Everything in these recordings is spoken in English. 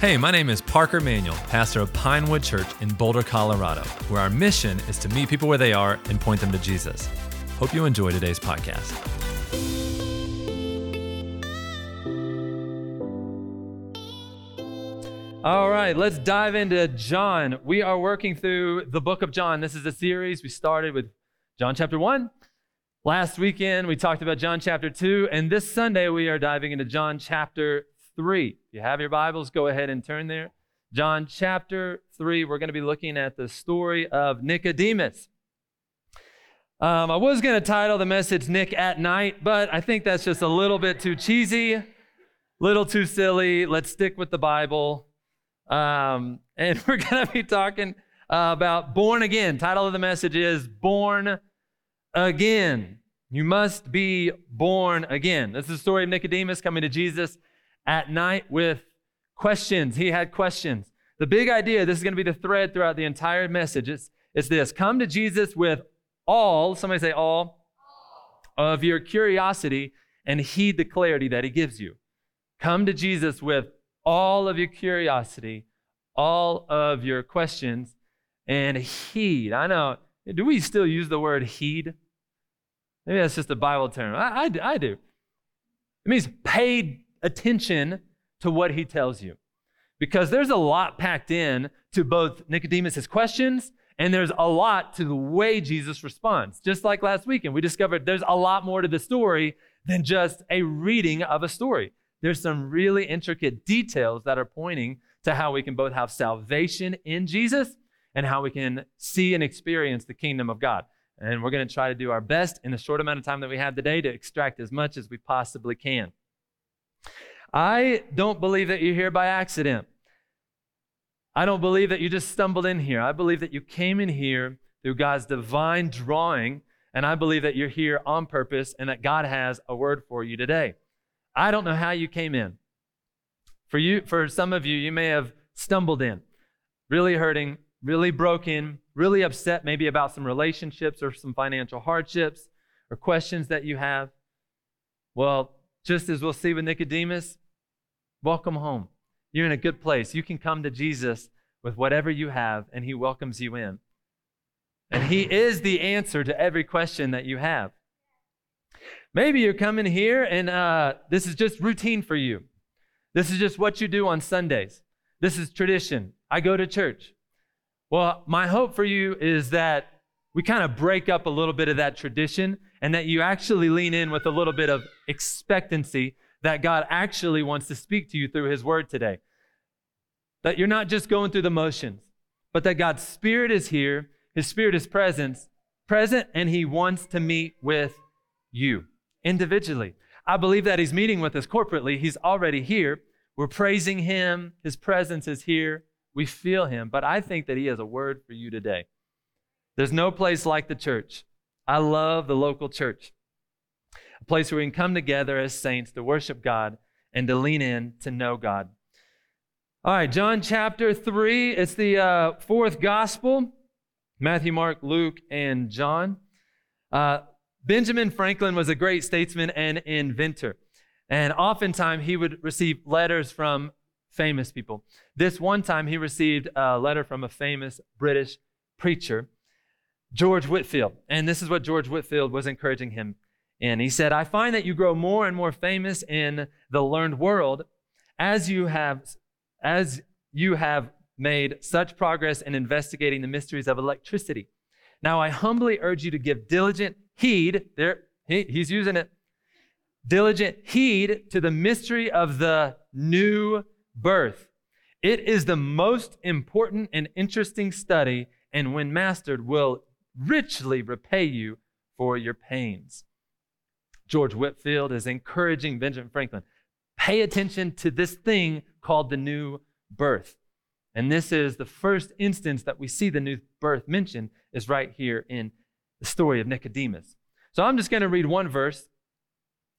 Hey, my name is Parker Manuel, pastor of Pinewood Church in Boulder, Colorado, where our mission is to meet people where they are and point them to Jesus. Hope you enjoy today's podcast. All right, let's dive into John. We are working through the book of John. This is a series. We started with John chapter 1. Last weekend, we talked about John chapter 2. And this Sunday, we are diving into John chapter 3. If you have your Bibles, go ahead and turn there. John chapter 3, we're going to be looking at the story of Nicodemus. Um, I was going to title the message Nick at Night, but I think that's just a little bit too cheesy, little too silly. Let's stick with the Bible. Um, and we're going to be talking uh, about born again. Title of the message is Born Again. You must be born again. This is the story of Nicodemus coming to Jesus at night with questions. He had questions. The big idea, this is going to be the thread throughout the entire message. It's, it's this come to Jesus with all, somebody say all, all, of your curiosity and heed the clarity that he gives you. Come to Jesus with all of your curiosity, all of your questions, and heed. I know, do we still use the word heed? Maybe that's just a Bible term. I, I, I do. It means pay attention to what he tells you. Because there's a lot packed in to both Nicodemus' questions and there's a lot to the way Jesus responds. Just like last weekend, we discovered there's a lot more to the story than just a reading of a story. There's some really intricate details that are pointing to how we can both have salvation in Jesus and how we can see and experience the kingdom of God. And we're going to try to do our best in the short amount of time that we have today to extract as much as we possibly can. I don't believe that you're here by accident. I don't believe that you just stumbled in here. I believe that you came in here through God's divine drawing, and I believe that you're here on purpose and that God has a word for you today. I don't know how you came in. For you, for some of you, you may have stumbled in, really hurting, really broken, really upset, maybe about some relationships or some financial hardships or questions that you have. Well, just as we'll see with Nicodemus, welcome home. You're in a good place. You can come to Jesus with whatever you have, and He welcomes you in. And He is the answer to every question that you have. Maybe you're coming here and uh, this is just routine for you. This is just what you do on Sundays. This is tradition. I go to church. Well, my hope for you is that we kind of break up a little bit of that tradition and that you actually lean in with a little bit of expectancy that God actually wants to speak to you through His Word today. That you're not just going through the motions, but that God's Spirit is here, His Spirit is present, present, and He wants to meet with you individually. I believe that He's meeting with us corporately. He's already here. We're praising Him. His presence is here. We feel Him. But I think that He has a word for you today. There's no place like the church. I love the local church, a place where we can come together as saints to worship God and to lean in to know God. All right, John chapter 3. It's the uh, fourth gospel Matthew, Mark, Luke, and John. Uh, Benjamin Franklin was a great statesman and inventor. And oftentimes he would receive letters from famous people. This one time he received a letter from a famous British preacher. George Whitefield. And this is what George Whitefield was encouraging him in. He said, I find that you grow more and more famous in the learned world as you have as you have made such progress in investigating the mysteries of electricity. Now I humbly urge you to give diligent heed, there he, he's using it, diligent heed to the mystery of the new birth. It is the most important and interesting study, and when mastered, will richly repay you for your pains. George Whitefield is encouraging Benjamin Franklin pay attention to this thing called the new birth. And this is the first instance that we see the new birth mentioned is right here in the story of Nicodemus. So I'm just going to read one verse,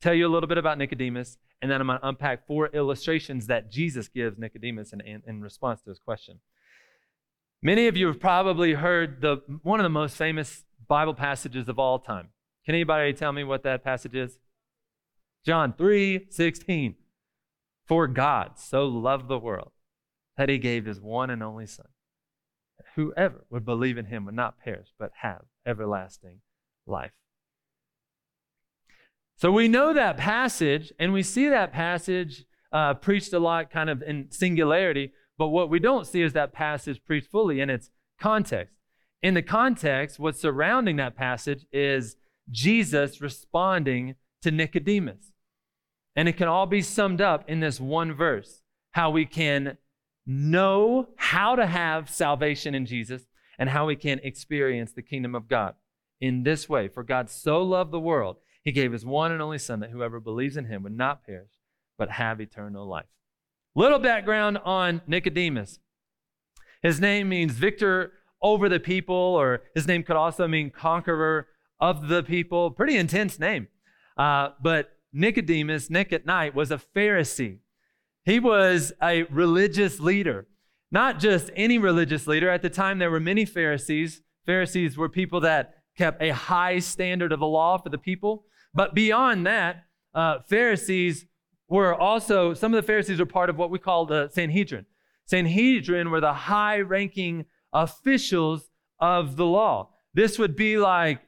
tell you a little bit about Nicodemus, and then I'm going to unpack four illustrations that Jesus gives Nicodemus in, in, in response to his question. Many of you have probably heard the, one of the most famous Bible passages of all time. Can anybody tell me what that passage is? John 3 16. For God so loved the world that he gave his one and only Son. Whoever would believe in him would not perish, but have everlasting life. So we know that passage, and we see that passage uh, preached a lot kind of in singularity, but what we don't see is that passage preached fully in its context. In the context, what's surrounding that passage is Jesus responding to Nicodemus. And it can all be summed up in this one verse how we can know how to have salvation in Jesus and how we can experience the kingdom of God in this way. For God so loved the world, he gave his one and only Son that whoever believes in him would not perish, but have eternal life. Little background on Nicodemus. His name means victor over the people, or his name could also mean conqueror of the people. Pretty intense name. Uh, but Nicodemus, Nick at night, was a Pharisee. He was a religious leader, not just any religious leader. At the time, there were many Pharisees. Pharisees were people that kept a high standard of the law for the people. But beyond that, uh, Pharisees were also, some of the Pharisees were part of what we call the Sanhedrin. Sanhedrin were the high ranking officials of the law. This would be like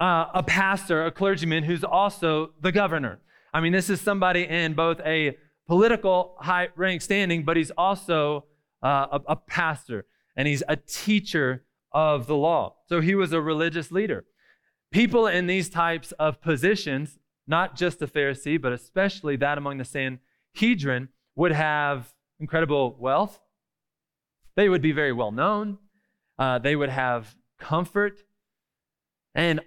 uh, a pastor, a clergyman who's also the governor. I mean, this is somebody in both a political high rank standing, but he's also uh, a, a pastor and he's a teacher of the law. So he was a religious leader. People in these types of positions, not just the Pharisee, but especially that among the Sanhedrin, would have incredible wealth. They would be very well known. Uh, they would have comfort. And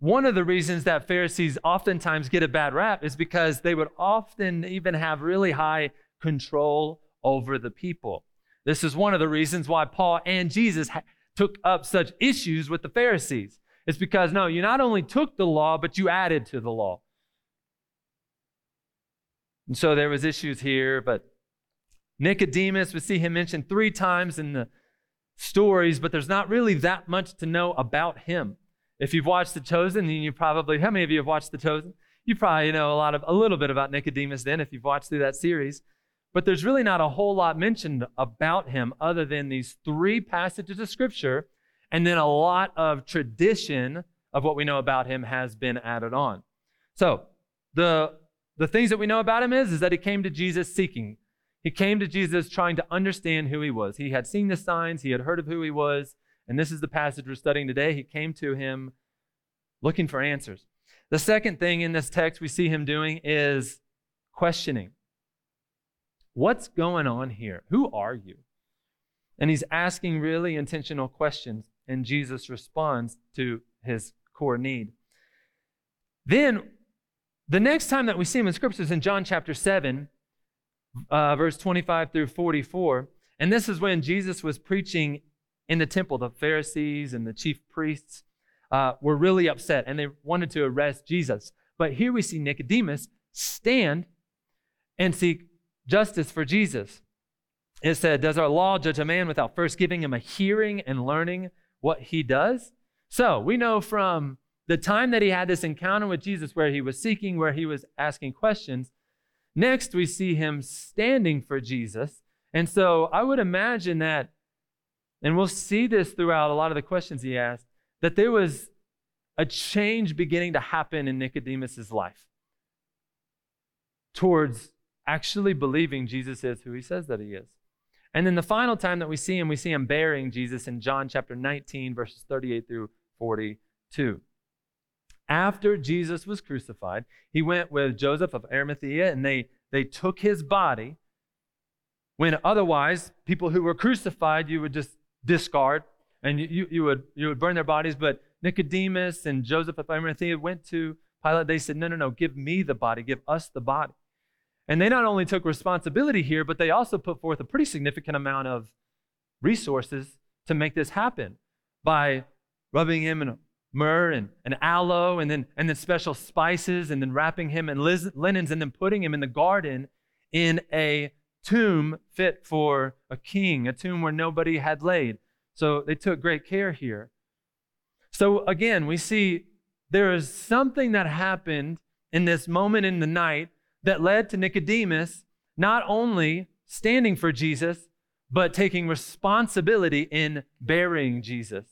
one of the reasons that Pharisees oftentimes get a bad rap is because they would often even have really high control over the people. This is one of the reasons why Paul and Jesus ha- took up such issues with the Pharisees. It's because, no, you not only took the law, but you added to the law. And so there was issues here, but Nicodemus, we see him mentioned three times in the stories, but there's not really that much to know about him. If you've watched The Chosen, then you probably, how many of you have watched The Chosen? You probably know a lot of, a little bit about Nicodemus then if you've watched through that series. But there's really not a whole lot mentioned about him other than these three passages of scripture. And then a lot of tradition of what we know about him has been added on. So the, the things that we know about him is, is that he came to Jesus seeking. He came to Jesus trying to understand who he was. He had seen the signs, he had heard of who he was, and this is the passage we're studying today. He came to him looking for answers. The second thing in this text we see him doing is questioning. What's going on here? Who are you? And he's asking really intentional questions, and Jesus responds to his core need. Then, the next time that we see him in Scripture is in John chapter 7, uh, verse 25 through 44. And this is when Jesus was preaching in the temple, the Pharisees and the chief priests uh, were really upset and they wanted to arrest Jesus. But here we see Nicodemus stand and seek justice for Jesus. It said, Does our law judge a man without first giving him a hearing and learning what he does? So we know from the time that he had this encounter with Jesus where he was seeking, where he was asking questions. Next, we see him standing for Jesus. And so I would imagine that and we'll see this throughout a lot of the questions he asked, that there was a change beginning to happen in Nicodemus's life towards actually believing Jesus is who he says that he is. And then the final time that we see him, we see him burying Jesus in John chapter 19, verses 38 through 42. After Jesus was crucified, he went with Joseph of Arimathea and they, they took his body when otherwise people who were crucified, you would just discard, and you, you, would, you would burn their bodies. But Nicodemus and Joseph of Arimathea went to Pilate. They said, No, no, no, give me the body, give us the body. And they not only took responsibility here, but they also put forth a pretty significant amount of resources to make this happen by rubbing him in myrrh and, and aloe and then, and then special spices and then wrapping him in linens and then putting him in the garden in a tomb fit for a king, a tomb where nobody had laid. So they took great care here. So again, we see there is something that happened in this moment in the night that led to Nicodemus not only standing for Jesus, but taking responsibility in burying Jesus.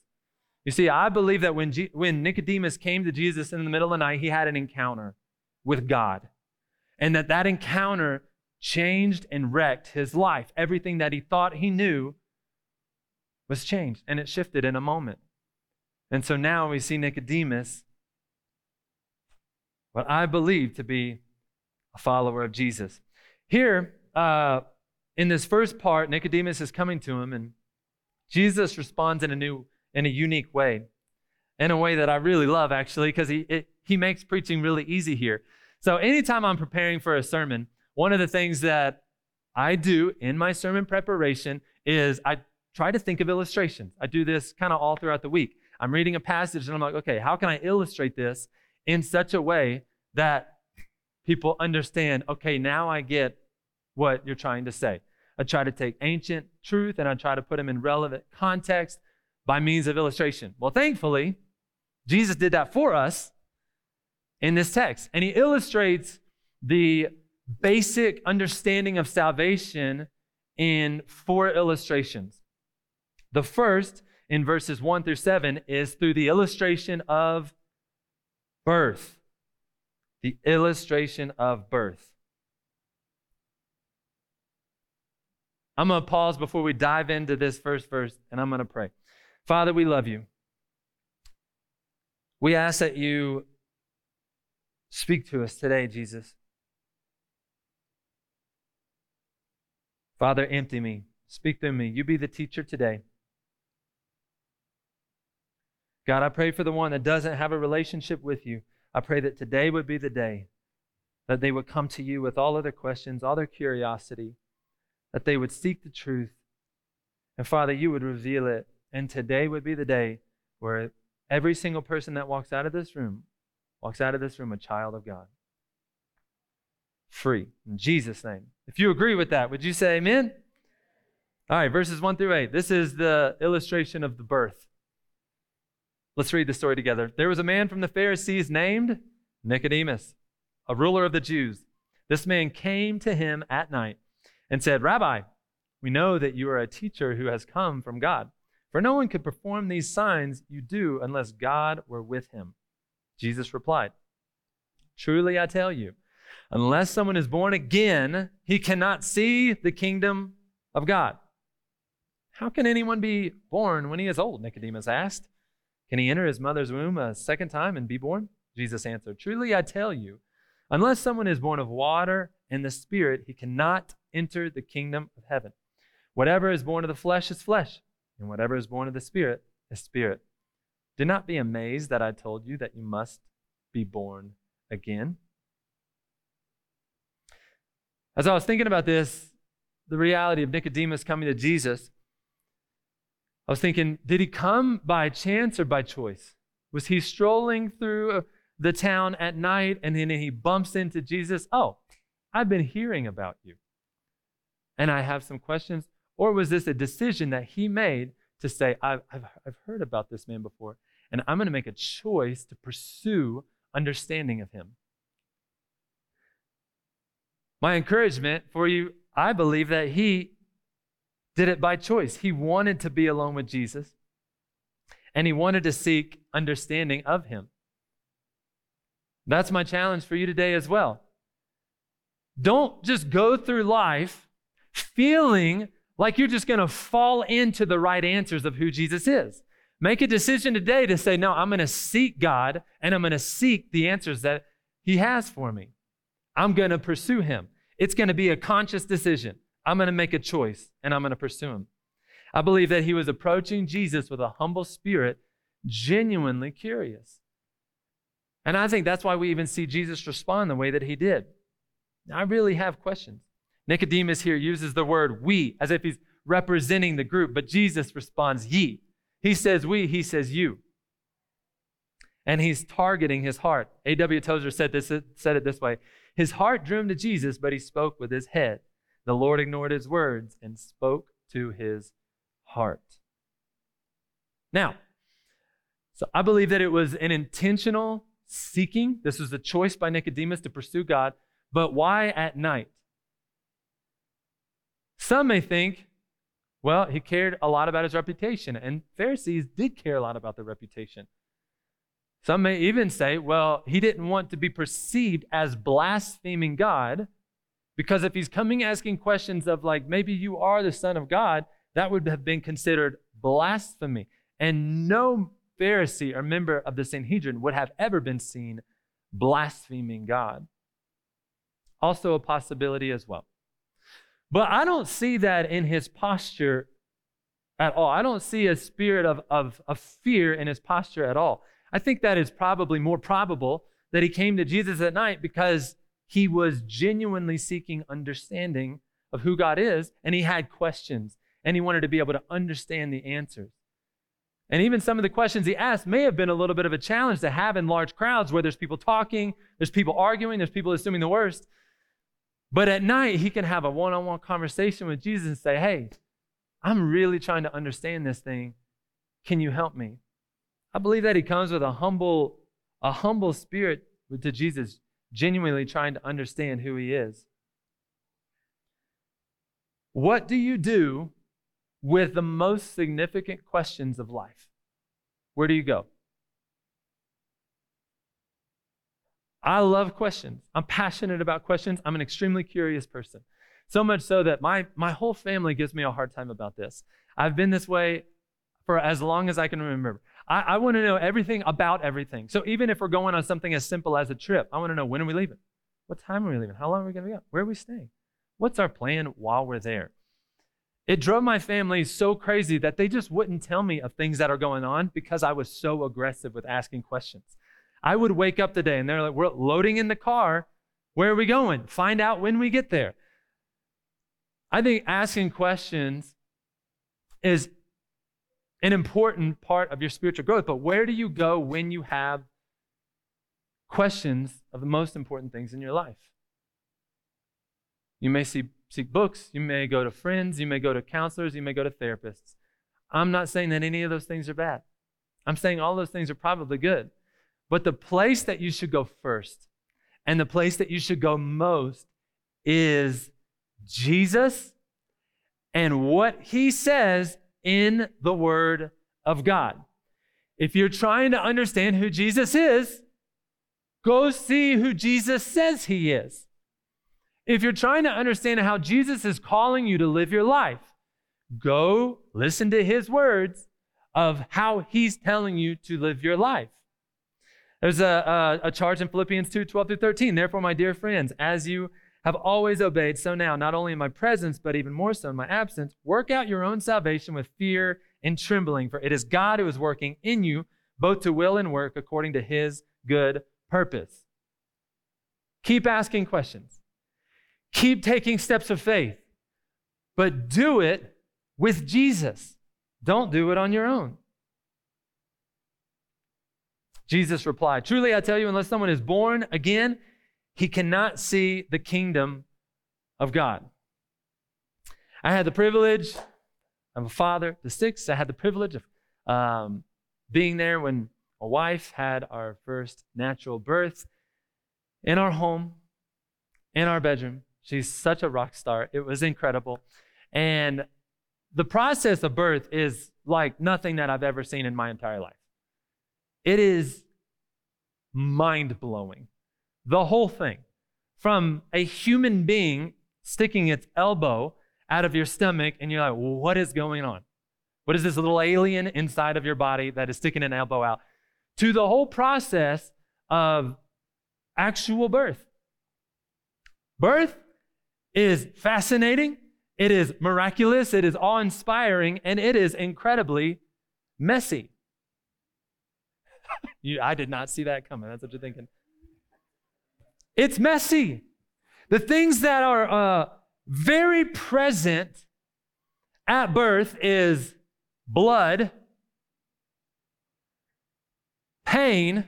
You see, I believe that when, when Nicodemus came to Jesus in the middle of the night, he had an encounter with God. And that that encounter changed and wrecked his life. Everything that he thought he knew was changed, and it shifted in a moment. And so now we see Nicodemus, what I believe to be a follower of Jesus. Here, uh, in this first part, Nicodemus is coming to him, and Jesus responds in a new, in a unique way, in a way that I really love, actually, because he it, he makes preaching really easy here. So anytime I'm preparing for a sermon, one of the things that I do in my sermon preparation is I try to think of illustrations. I do this kind of all throughout the week. I'm reading a passage and I'm like, okay, how can I illustrate this in such a way that people understand, okay, now I get what you're trying to say. I try to take ancient truth and I try to put them in relevant context by means of illustration. Well, thankfully, Jesus did that for us in this text. And he illustrates the basic understanding of salvation in four illustrations. The first, in verses 1 through 7, is through the illustration of birth. The illustration of birth. I'm going to pause before we dive into this first verse, and I'm going to pray. Father, we love you. We ask that you speak to us today, Jesus. Father, empty me. Speak through me. You be the teacher today. God, I pray for the one that doesn't have a relationship with you. I pray that today would be the day that they would come to you with all of their questions, all their curiosity, that they would seek the truth. And Father, you would reveal it. And today would be the day where every single person that walks out of this room walks out of this room a child of God. Free. In Jesus' name. If you agree with that, would you say amen? All right, verses 1 through 8. This is the illustration of the birth. Let's read the story together. There was a man from the Pharisees named Nicodemus, a ruler of the Jews. This man came to him at night and said, Rabbi, we know that you are a teacher who has come from God. For no one could perform these signs you do unless God were with him. Jesus replied, Truly I tell you, unless someone is born again, he cannot see the kingdom of God. How can anyone be born when he is old? Nicodemus asked. Can he enter his mother's womb a second time and be born? Jesus answered, Truly I tell you, unless someone is born of water and the Spirit, he cannot enter the kingdom of heaven. Whatever is born of the flesh is flesh, and whatever is born of the Spirit is spirit. Do not be amazed that I told you that you must be born again. As I was thinking about this, the reality of Nicodemus coming to Jesus, I was thinking, did he come by chance or by choice? Was he strolling through the town at night and then he bumps into Jesus? Oh, I've been hearing about you and I have some questions. Or was this a decision that he made to say, I've, I've, I've heard about this man before and I'm going to make a choice to pursue understanding of him? My encouragement for you, I believe that he did it by choice. He wanted to be alone with Jesus, and he wanted to seek understanding of him. That's my challenge for you today as well. Don't just go through life feeling like you're just going to fall into the right answers of who Jesus is. Make a decision today to say, No, I'm going to seek God and I'm going to seek the answers that He has for me. I'm going to pursue Him. It's going to be a conscious decision. I'm going to make a choice and I'm going to pursue him. I believe that he was approaching Jesus with a humble spirit, genuinely curious. And I think that's why we even see Jesus respond the way that he did. I really have questions. Nicodemus here uses the word we as if he's representing the group, but Jesus responds ye. He says we, he says you. And he's targeting his heart. A.W. Tozer said, this, said it this way His heart drew him to Jesus, but he spoke with his head. The Lord ignored his words and spoke to his heart. Now, so I believe that it was an intentional seeking. This was a choice by Nicodemus to pursue God, but why at night? Some may think, well, he cared a lot about his reputation, and Pharisees did care a lot about their reputation. Some may even say, well, he didn't want to be perceived as blaspheming God because if he's coming asking questions of, like, maybe you are the Son of God, that would have been considered blasphemy. And no Pharisee or member of the Sanhedrin would have ever been seen blaspheming God. Also, a possibility as well. But I don't see that in his posture at all. I don't see a spirit of, of, of fear in his posture at all. I think that is probably more probable that he came to Jesus at night because he was genuinely seeking understanding of who God is and he had questions and he wanted to be able to understand the answers. And even some of the questions he asked may have been a little bit of a challenge to have in large crowds where there's people talking, there's people arguing, there's people assuming the worst. But at night, he can have a one on one conversation with Jesus and say, Hey, I'm really trying to understand this thing. Can you help me? I believe that he comes with a humble, a humble spirit to Jesus, genuinely trying to understand who he is. What do you do with the most significant questions of life? Where do you go? I love questions. I'm passionate about questions. I'm an extremely curious person. So much so that my, my whole family gives me a hard time about this. I've been this way for as long as I can remember. I, I want to know everything about everything. So even if we're going on something as simple as a trip, I want to know when are we leaving? What time are we leaving? How long are we going to be out? Where are we staying? What's our plan while we're there? It drove my family so crazy that they just wouldn't tell me of things that are going on because I was so aggressive with asking questions. I would wake up the day and they're like, we're loading in the car. Where are we going? Find out when we get there. I think asking questions is an important part of your spiritual growth, but where do you go when you have questions of the most important things in your life? You may see seek books, you may go to friends, you may go to counselors, you may go to therapists. I'm not saying that any of those things are bad. I'm saying all those things are probably good. But the place that you should go first and the place that you should go most is Jesus and what he says in the Word of God. If you're trying to understand who Jesus is, go see who Jesus says he is. If you're trying to understand how Jesus is calling you to live your life, go listen to his words of how he's telling you to live your life. There's a, a, a, charge in Philippians 2 12 through 13. Therefore, my dear friends, as you have always obeyed, so now, not only in my presence, but even more so in my absence, work out your own salvation with fear and trembling, for it is God who is working in you, both to will and work according to his good purpose. Keep asking questions. Keep taking steps of faith, but do it with Jesus. Don't do it on your own. Jesus replied, Truly I tell you, unless someone is born again, he cannot see the kingdom of God. I had the privilege of a father to six. I had the privilege of um, being there when my wife had our first natural birth in our home, in our bedroom. She's such a rock star. It was incredible. And the process of birth is like nothing that I've ever seen in my entire life. It is mind blowing. The whole thing. From a human being sticking its elbow out of your stomach, and you're like, what is going on? What is this little alien inside of your body that is sticking an elbow out? To the whole process of actual birth. Birth is fascinating, it is miraculous, it is awe inspiring, and it is incredibly messy. you, I did not see that coming. That's what you're thinking. It's messy. The things that are uh, very present at birth is blood, pain,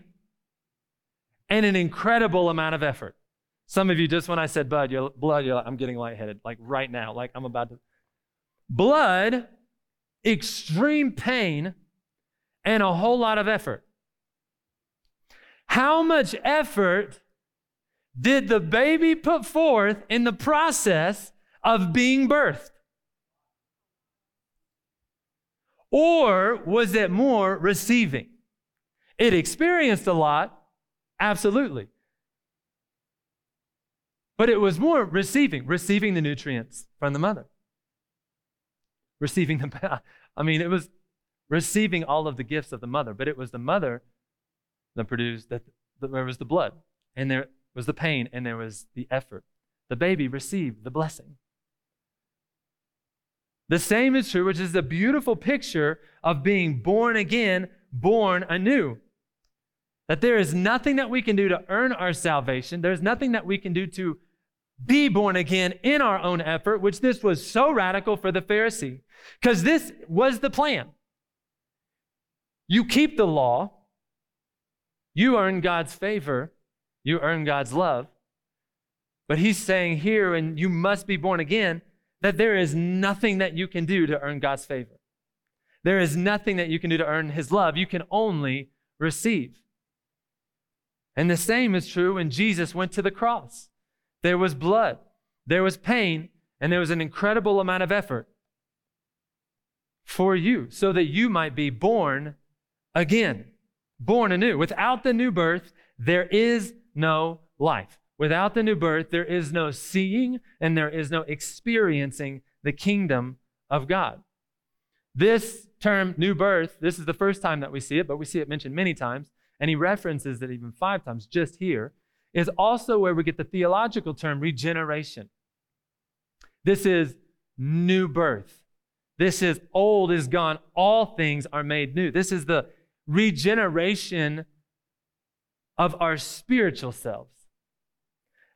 and an incredible amount of effort. Some of you, just when I said blood, you're, blood, you're like, I'm getting lightheaded, like right now, like I'm about to. Blood, extreme pain, and a whole lot of effort. How much effort did the baby put forth in the process of being birthed? Or was it more receiving? It experienced a lot, absolutely. But it was more receiving, receiving the nutrients from the mother. Receiving the, I mean, it was receiving all of the gifts of the mother, but it was the mother that produced, that there was the blood, and there was the pain, and there was the effort. The baby received the blessing. The same is true, which is a beautiful picture of being born again, born anew. That there is nothing that we can do to earn our salvation. There's nothing that we can do to be born again in our own effort, which this was so radical for the Pharisee. Because this was the plan. You keep the law, you earn God's favor, you earn God's love. But he's saying here, and you must be born again, that there is nothing that you can do to earn God's favor. There is nothing that you can do to earn his love. You can only receive. And the same is true when Jesus went to the cross. There was blood, there was pain, and there was an incredible amount of effort for you so that you might be born again, born anew. Without the new birth, there is no life. Without the new birth, there is no seeing and there is no experiencing the kingdom of God. This term, new birth, this is the first time that we see it, but we see it mentioned many times, and he references it even five times just here, is also where we get the theological term regeneration. This is new birth. This is old is gone, all things are made new. This is the regeneration of our spiritual selves.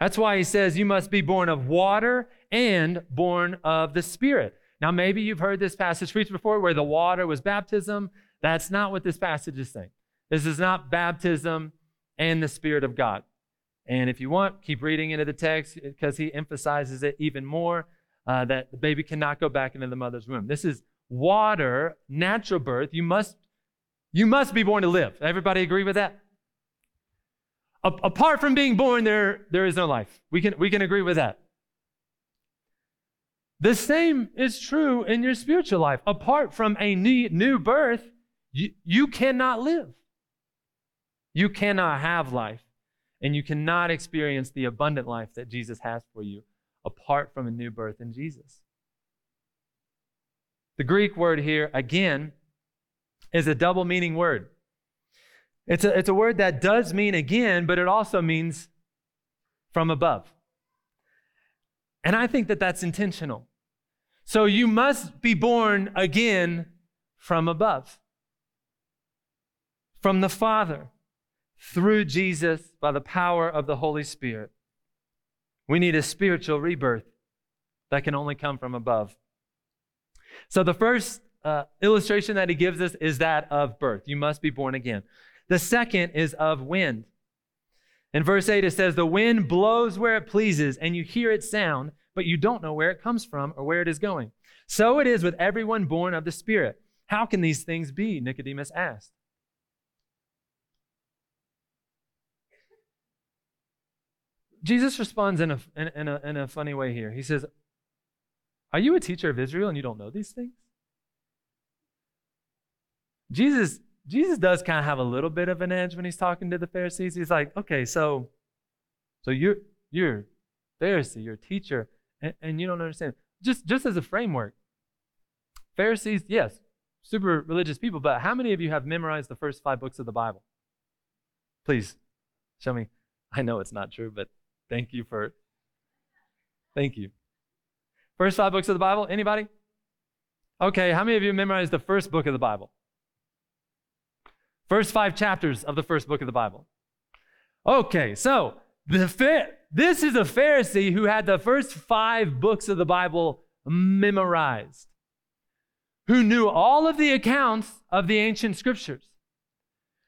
That's why he says you must be born of water and born of the Spirit. Now, maybe you've heard this passage preached before where the water was baptism. That's not what this passage is saying. This is not baptism and the Spirit of God. And if you want, keep reading into the text because he emphasizes it even more uh, that the baby cannot go back into the mother's womb. This is water, natural birth. You must, you must be born to live. Everybody agree with that? A- apart from being born, there, there is no life. We can, we can agree with that. The same is true in your spiritual life. Apart from a new, birth, you, you cannot live. You cannot have life. And you cannot experience the abundant life that Jesus has for you apart from a new birth in Jesus. The Greek word here, again, is a double meaning word. It's a, it's a word that does mean again, but it also means from above. And I think that that's intentional. So you must be born again from above, from the Father through Jesus by the power of the Holy Spirit. We need a spiritual rebirth that can only come from above. So, the first uh, illustration that he gives us is that of birth. You must be born again. The second is of wind. In verse 8, it says, The wind blows where it pleases, and you hear its sound, but you don't know where it comes from or where it is going. So it is with everyone born of the Spirit. How can these things be? Nicodemus asked. Jesus responds in a, in, in, a, in a funny way here. He says, Are you a teacher of Israel and you don't know these things? Jesus, Jesus does kind of have a little bit of an edge when he's talking to the Pharisees. He's like, okay, so so you're you're Pharisee, you're a teacher, and, and you don't understand. Just just as a framework, Pharisees, yes, super religious people, but how many of you have memorized the first five books of the Bible? Please show me. I know it's not true, but Thank you for Thank you. First five books of the Bible, anybody? Okay, how many of you memorized the first book of the Bible? First five chapters of the first book of the Bible. Okay, so the this is a Pharisee who had the first five books of the Bible memorized, who knew all of the accounts of the ancient scriptures,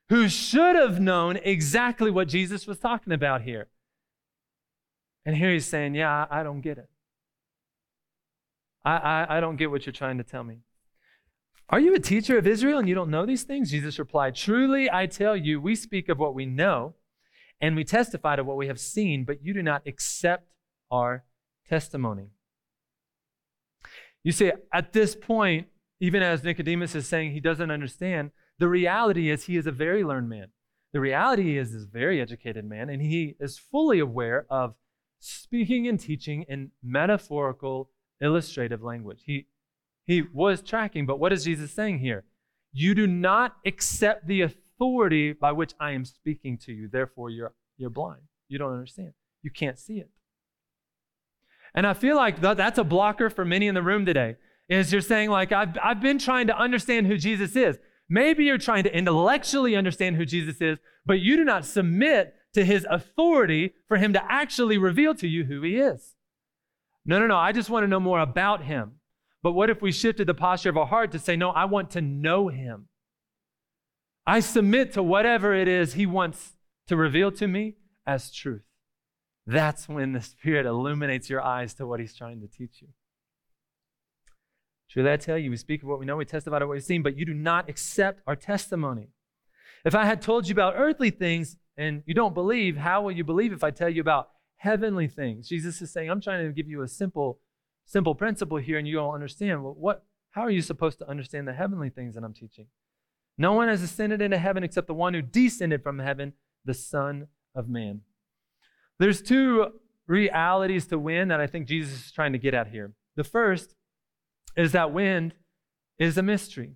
who should have known exactly what Jesus was talking about here. And here he's saying, Yeah, I, I don't get it. I, I, I don't get what you're trying to tell me. Are you a teacher of Israel and you don't know these things? Jesus replied, Truly, I tell you, we speak of what we know and we testify to what we have seen, but you do not accept our testimony. You see, at this point, even as Nicodemus is saying he doesn't understand, the reality is he is a very learned man. The reality is is a very educated man, and he is fully aware of speaking and teaching in metaphorical, illustrative language. He he was tracking, but what is Jesus saying here? You do not accept the authority by which I am speaking to you. Therefore, you're you're blind. You don't understand. You can't see it. And I feel like that's a blocker for many in the room today. Is you're saying, like, I've, I've been trying to understand who Jesus is. Maybe you're trying to intellectually understand who Jesus is, but you do not submit to his authority for him to actually reveal to you who he is. No, no, no. I just want to know more about him. But what if we shifted the posture of our heart to say, no, I want to know him? I submit to whatever it is he wants to reveal to me as truth. That's when the Spirit illuminates your eyes to what he's trying to teach you. Truly, I tell you, we speak of what we know, we testify of what we've seen, but you do not accept our testimony. If I had told you about earthly things and you don't believe, how will you believe if I tell you about heavenly things? Jesus is saying, I'm trying to give you a simple, simple principle here, and you don't understand. Well, what? How are you supposed to understand the heavenly things that I'm teaching? No one has ascended into heaven except the one who descended from heaven, the Son of Man. There's two realities to wind that I think Jesus is trying to get at here. The first is that wind is a mystery.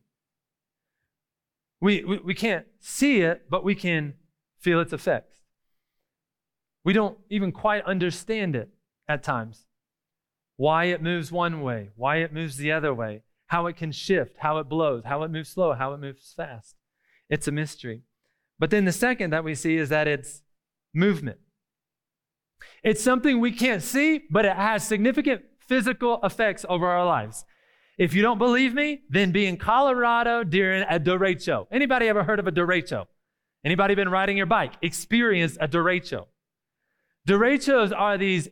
We, we, we can't see it, but we can feel its effects. We don't even quite understand it at times. Why it moves one way, why it moves the other way, how it can shift, how it blows, how it moves slow, how it moves fast. It's a mystery. But then the second that we see is that it's movement. It's something we can't see, but it has significant physical effects over our lives. If you don't believe me, then be in Colorado during a derecho. Anybody ever heard of a derecho? Anybody been riding your bike? Experience a derecho. Derechos are these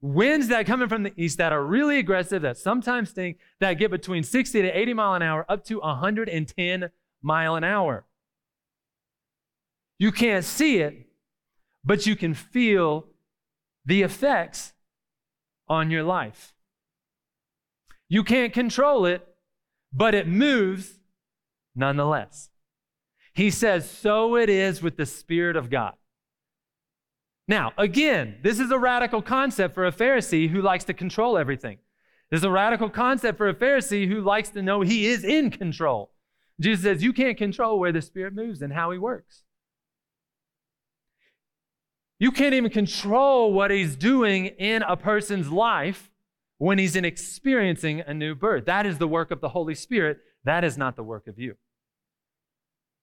winds that come in from the east that are really aggressive, that sometimes sting, that get between 60 to 80 mile an hour up to 110 mile an hour. You can't see it, but you can feel the effects on your life. You can't control it, but it moves nonetheless. He says, So it is with the Spirit of God. Now, again, this is a radical concept for a Pharisee who likes to control everything. This is a radical concept for a Pharisee who likes to know he is in control. Jesus says, You can't control where the Spirit moves and how he works. You can't even control what he's doing in a person's life when he's in experiencing a new birth. That is the work of the Holy Spirit. That is not the work of you.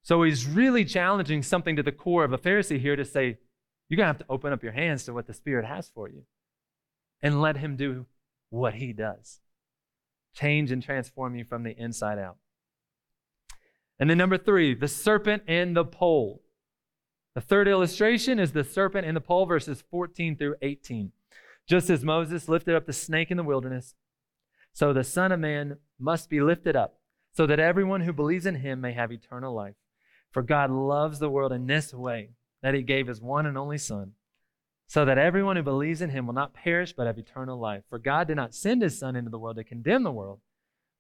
So he's really challenging something to the core of a Pharisee here to say, you're going to have to open up your hands to what the Spirit has for you and let him do what he does change and transform you from the inside out. And then number three, the serpent and the pole. The third illustration is the serpent and the pole, verses 14 through 18. Just as Moses lifted up the snake in the wilderness, so the Son of Man must be lifted up, so that everyone who believes in him may have eternal life. For God loves the world in this way, that he gave his one and only Son, so that everyone who believes in him will not perish but have eternal life. For God did not send his Son into the world to condemn the world,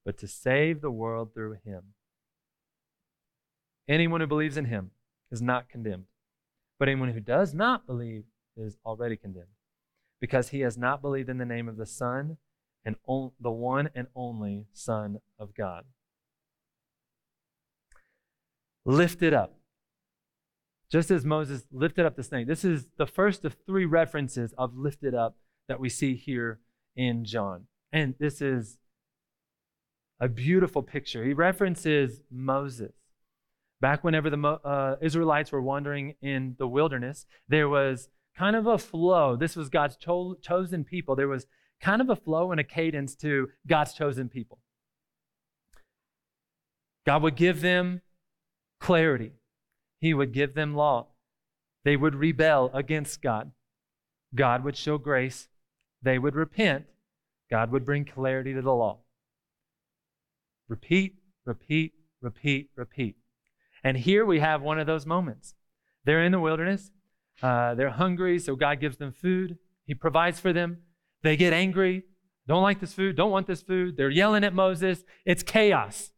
but to save the world through him. Anyone who believes in him is not condemned but anyone who does not believe is already condemned, because he has not believed in the name of the Son and on, the one and only Son of God. Lifted up. Just as Moses lifted up the snake. This is the first of three references of lifted up that we see here in John. And this is a beautiful picture. He references Moses. Back whenever the uh, Israelites were wandering in the wilderness, there was kind of a flow. This was God's cho- chosen people. There was kind of a flow and a cadence to God's chosen people. God would give them clarity, He would give them law. They would rebel against God. God would show grace. They would repent. God would bring clarity to the law. Repeat, repeat, repeat, repeat. And here we have one of those moments. They're in the wilderness. Uh, they're hungry, so God gives them food. He provides for them. They get angry, don't like this food, don't want this food. They're yelling at Moses. It's chaos.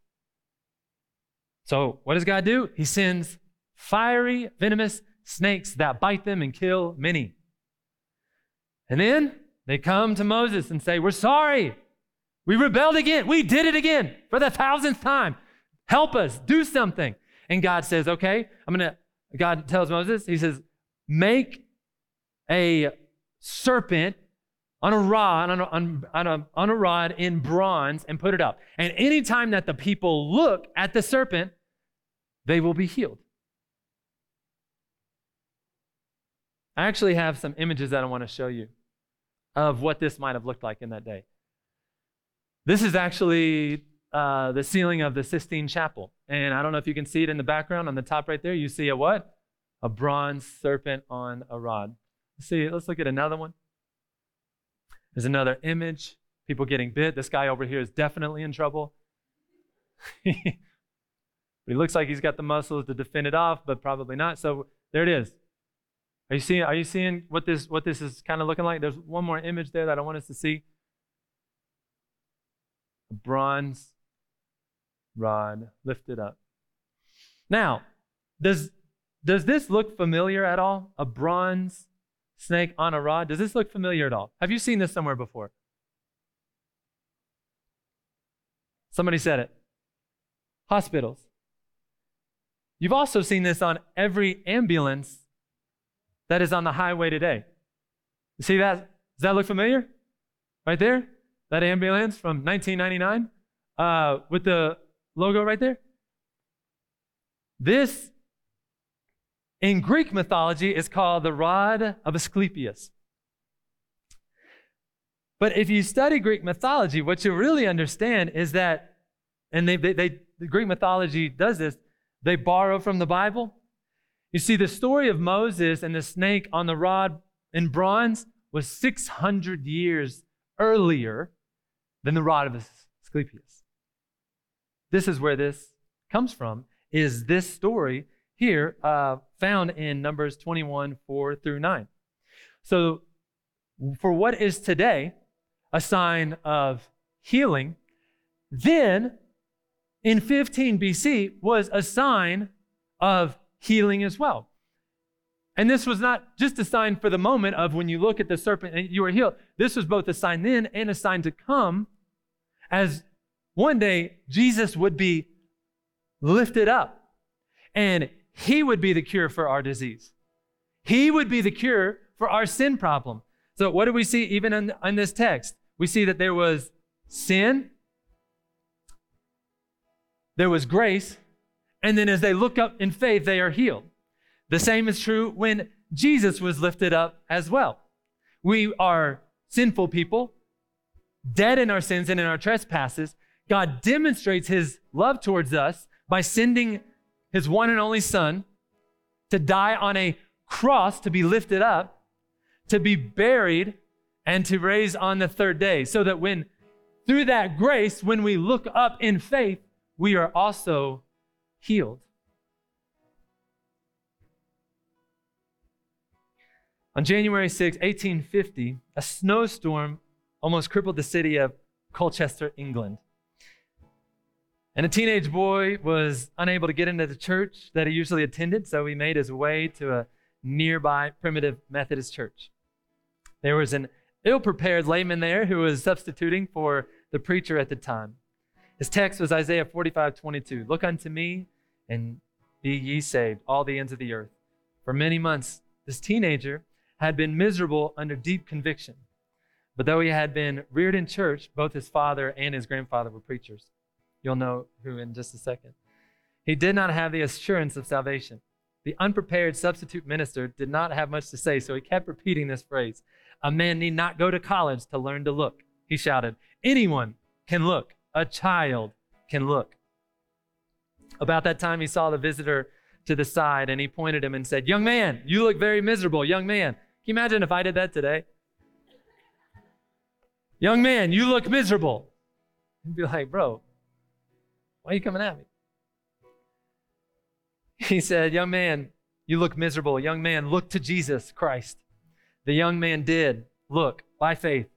So, what does God do? He sends fiery, venomous snakes that bite them and kill many. And then they come to Moses and say, We're sorry. We rebelled again. We did it again for the thousandth time. Help us, do something. And God says, Okay, I'm going to, God tells Moses, He says, Make a serpent on a rod, on a, on, a, on a rod in bronze and put it up. And anytime that the people look at the serpent, they will be healed. I actually have some images that I want to show you of what this might have looked like in that day. This is actually uh, the ceiling of the Sistine Chapel. And I don't know if you can see it in the background on the top right there. You see a what? A bronze serpent on a rod. See, let's look at another one. There's another image. People getting bit. This guy over here is definitely in trouble. he looks like he's got the muscles to defend it off, but probably not. So there it is. Are you seeing, are you seeing what this, what this is kind of looking like? There's one more image there that I want us to see. A bronze rod lifted up. Now, does, does this look familiar at all? A bronze snake on a rod? Does this look familiar at all? Have you seen this somewhere before? Somebody said it. Hospitals. You've also seen this on every ambulance that is on the highway today. See that? Does that look familiar? Right there? That ambulance from 1999 uh, with the logo right there? This, in Greek mythology, is called the rod of Asclepius. But if you study Greek mythology, what you really understand is that, and they, they, they the Greek mythology does this, they borrow from the Bible you see, the story of Moses and the snake on the rod in bronze was 600 years earlier than the rod of Asclepius. This is where this comes from, is this story here uh, found in Numbers 21, 4 through 9. So, for what is today a sign of healing, then in 15 BC was a sign of healing as well. And this was not just a sign for the moment of when you look at the serpent and you are healed. This was both a sign then and a sign to come as one day Jesus would be lifted up and he would be the cure for our disease. He would be the cure for our sin problem. So, what do we see even in, in this text? We see that there was sin, there was grace, and then as they look up in faith, they are healed. The same is true when Jesus was lifted up as well. We are sinful people, dead in our sins and in our trespasses. God demonstrates his love towards us by sending his one and only Son to die on a cross, to be lifted up, to be buried, and to raise on the third day. So that when, through that grace, when we look up in faith, we are also healed. On January 6, 1850, a snowstorm almost crippled the city of Colchester, England. And a teenage boy was unable to get into the church that he usually attended, so he made his way to a nearby primitive Methodist church. There was an ill prepared layman there who was substituting for the preacher at the time. His text was Isaiah 45 22. Look unto me and be ye saved, all the ends of the earth. For many months, this teenager had been miserable under deep conviction. But though he had been reared in church, both his father and his grandfather were preachers. You'll know who in just a second. He did not have the assurance of salvation. The unprepared substitute minister did not have much to say, so he kept repeating this phrase A man need not go to college to learn to look. He shouted, Anyone can look. A child can look. About that time, he saw the visitor to the side and he pointed him and said, Young man, you look very miserable. Young man. Can you imagine if I did that today? Young man, you look miserable. He'd be like, Bro, why are you coming at me? He said, Young man, you look miserable. Young man, look to Jesus Christ. The young man did look by faith.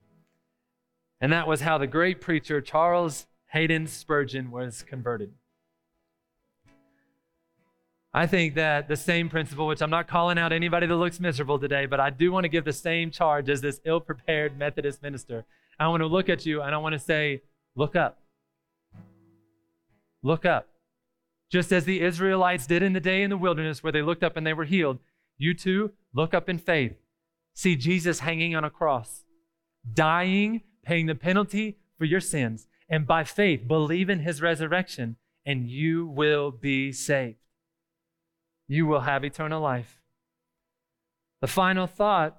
And that was how the great preacher Charles Haddon Spurgeon was converted. I think that the same principle, which I'm not calling out anybody that looks miserable today, but I do want to give the same charge as this ill prepared Methodist minister. I want to look at you and I want to say, look up. Look up. Just as the Israelites did in the day in the wilderness where they looked up and they were healed, you too look up in faith. See Jesus hanging on a cross, dying, paying the penalty for your sins, and by faith believe in his resurrection, and you will be saved. You will have eternal life. The final thought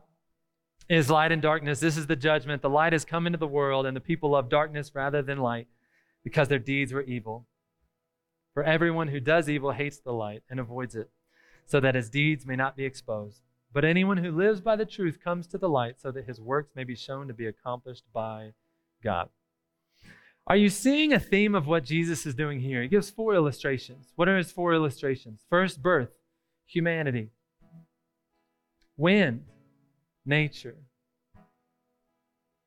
is light and darkness. This is the judgment. The light has come into the world, and the people love darkness rather than light because their deeds were evil. For everyone who does evil hates the light and avoids it, so that his deeds may not be exposed. But anyone who lives by the truth comes to the light, so that his works may be shown to be accomplished by God. Are you seeing a theme of what Jesus is doing here? He gives four illustrations. What are his four illustrations? First, birth, humanity. Wind, nature.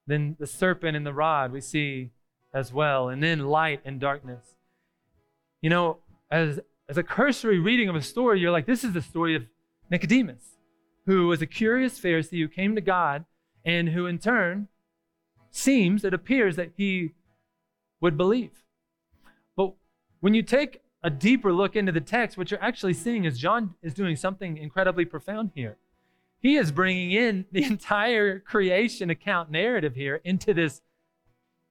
Then the serpent and the rod we see as well. And then light and darkness. You know, as, as a cursory reading of a story, you're like, this is the story of Nicodemus, who was a curious Pharisee who came to God and who in turn seems, it appears that he would believe. But when you take a deeper look into the text, what you're actually seeing is John is doing something incredibly profound here. He is bringing in the entire creation account narrative here into this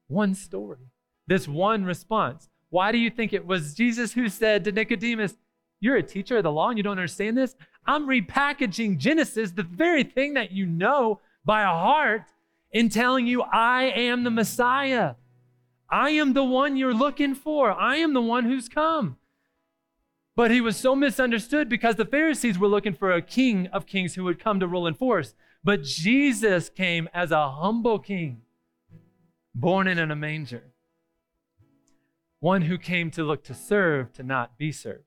one story, this one response. Why do you think it was Jesus who said to Nicodemus, You're a teacher of the law and you don't understand this? I'm repackaging Genesis, the very thing that you know by heart, in telling you, I am the Messiah. I am the one you're looking for. I am the one who's come. But he was so misunderstood because the Pharisees were looking for a king of kings who would come to rule and force. But Jesus came as a humble king, born in a manger one who came to look to serve, to not be served.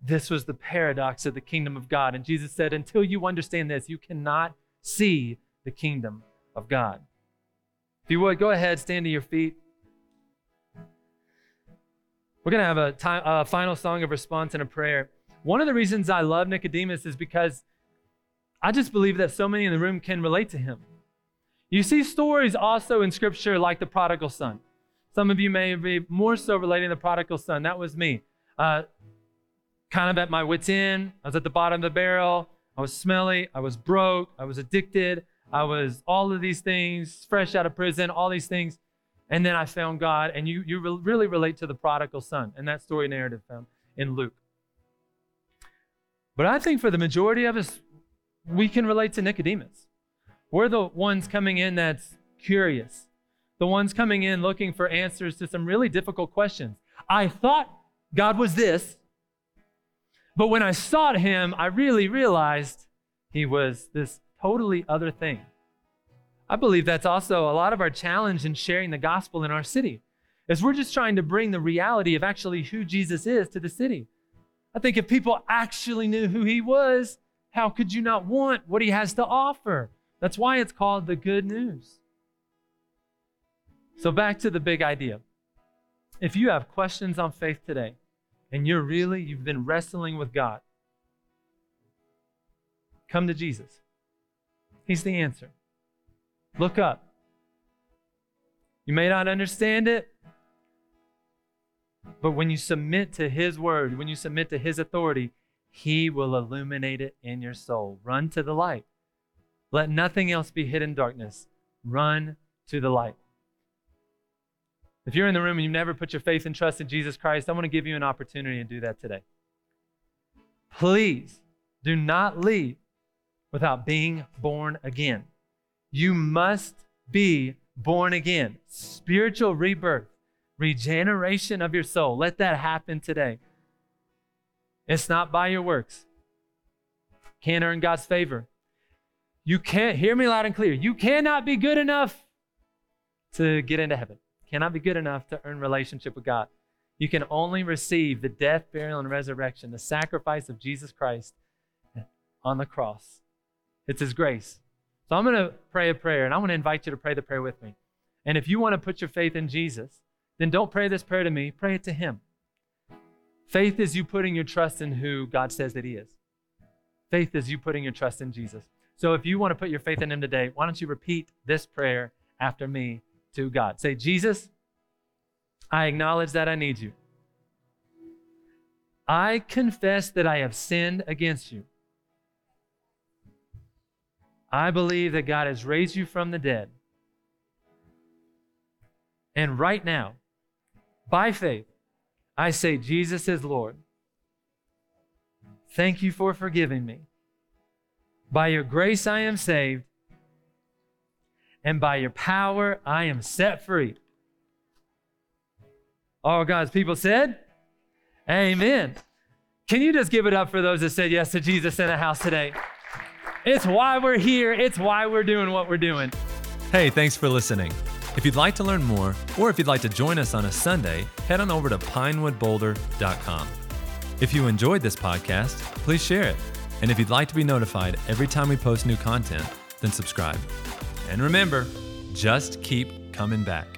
This was the paradox of the kingdom of God. And Jesus said, Until you understand this, you cannot see the kingdom of God. If you would, go ahead, stand to your feet. We're going to have a, time, a final song of response and a prayer. One of the reasons I love Nicodemus is because I just believe that so many in the room can relate to him. You see stories also in Scripture like the prodigal son. Some of you may be more so relating to the prodigal son. That was me. Uh, kind of at my wits' end. I was at the bottom of the barrel. I was smelly. I was broke. I was addicted. I was all of these things, fresh out of prison, all these things. And then I found God. And you, you really relate to the prodigal son and that story narrative found in Luke. But I think for the majority of us, we can relate to Nicodemus. We're the ones coming in that's curious the ones coming in looking for answers to some really difficult questions. I thought God was this, but when I sought him, I really realized he was this totally other thing. I believe that's also a lot of our challenge in sharing the gospel in our city. Is we're just trying to bring the reality of actually who Jesus is to the city. I think if people actually knew who he was, how could you not want what he has to offer? That's why it's called the good news. So, back to the big idea. If you have questions on faith today, and you're really, you've been wrestling with God, come to Jesus. He's the answer. Look up. You may not understand it, but when you submit to His word, when you submit to His authority, He will illuminate it in your soul. Run to the light. Let nothing else be hidden darkness. Run to the light. If you're in the room and you've never put your faith and trust in Jesus Christ, I want to give you an opportunity to do that today. Please do not leave without being born again. You must be born again. Spiritual rebirth, regeneration of your soul. Let that happen today. It's not by your works. Can't earn God's favor. You can't, hear me loud and clear. You cannot be good enough to get into heaven cannot be good enough to earn relationship with God. You can only receive the death, burial, and resurrection, the sacrifice of Jesus Christ on the cross. It's His grace. So I'm going to pray a prayer, and I want to invite you to pray the prayer with me. And if you want to put your faith in Jesus, then don't pray this prayer to me, pray it to Him. Faith is you putting your trust in who God says that He is. Faith is you putting your trust in Jesus. So if you want to put your faith in Him today, why don't you repeat this prayer after me to God? Say, Jesus, I acknowledge that I need you. I confess that I have sinned against you. I believe that God has raised you from the dead. And right now, by faith, I say, Jesus is Lord. Thank you for forgiving me. By your grace, I am saved. And by your power, I am set free. All God's people said, Amen. Can you just give it up for those that said yes to Jesus in the house today? It's why we're here, it's why we're doing what we're doing. Hey, thanks for listening. If you'd like to learn more, or if you'd like to join us on a Sunday, head on over to pinewoodboulder.com. If you enjoyed this podcast, please share it. And if you'd like to be notified every time we post new content, then subscribe. And remember, just keep coming back.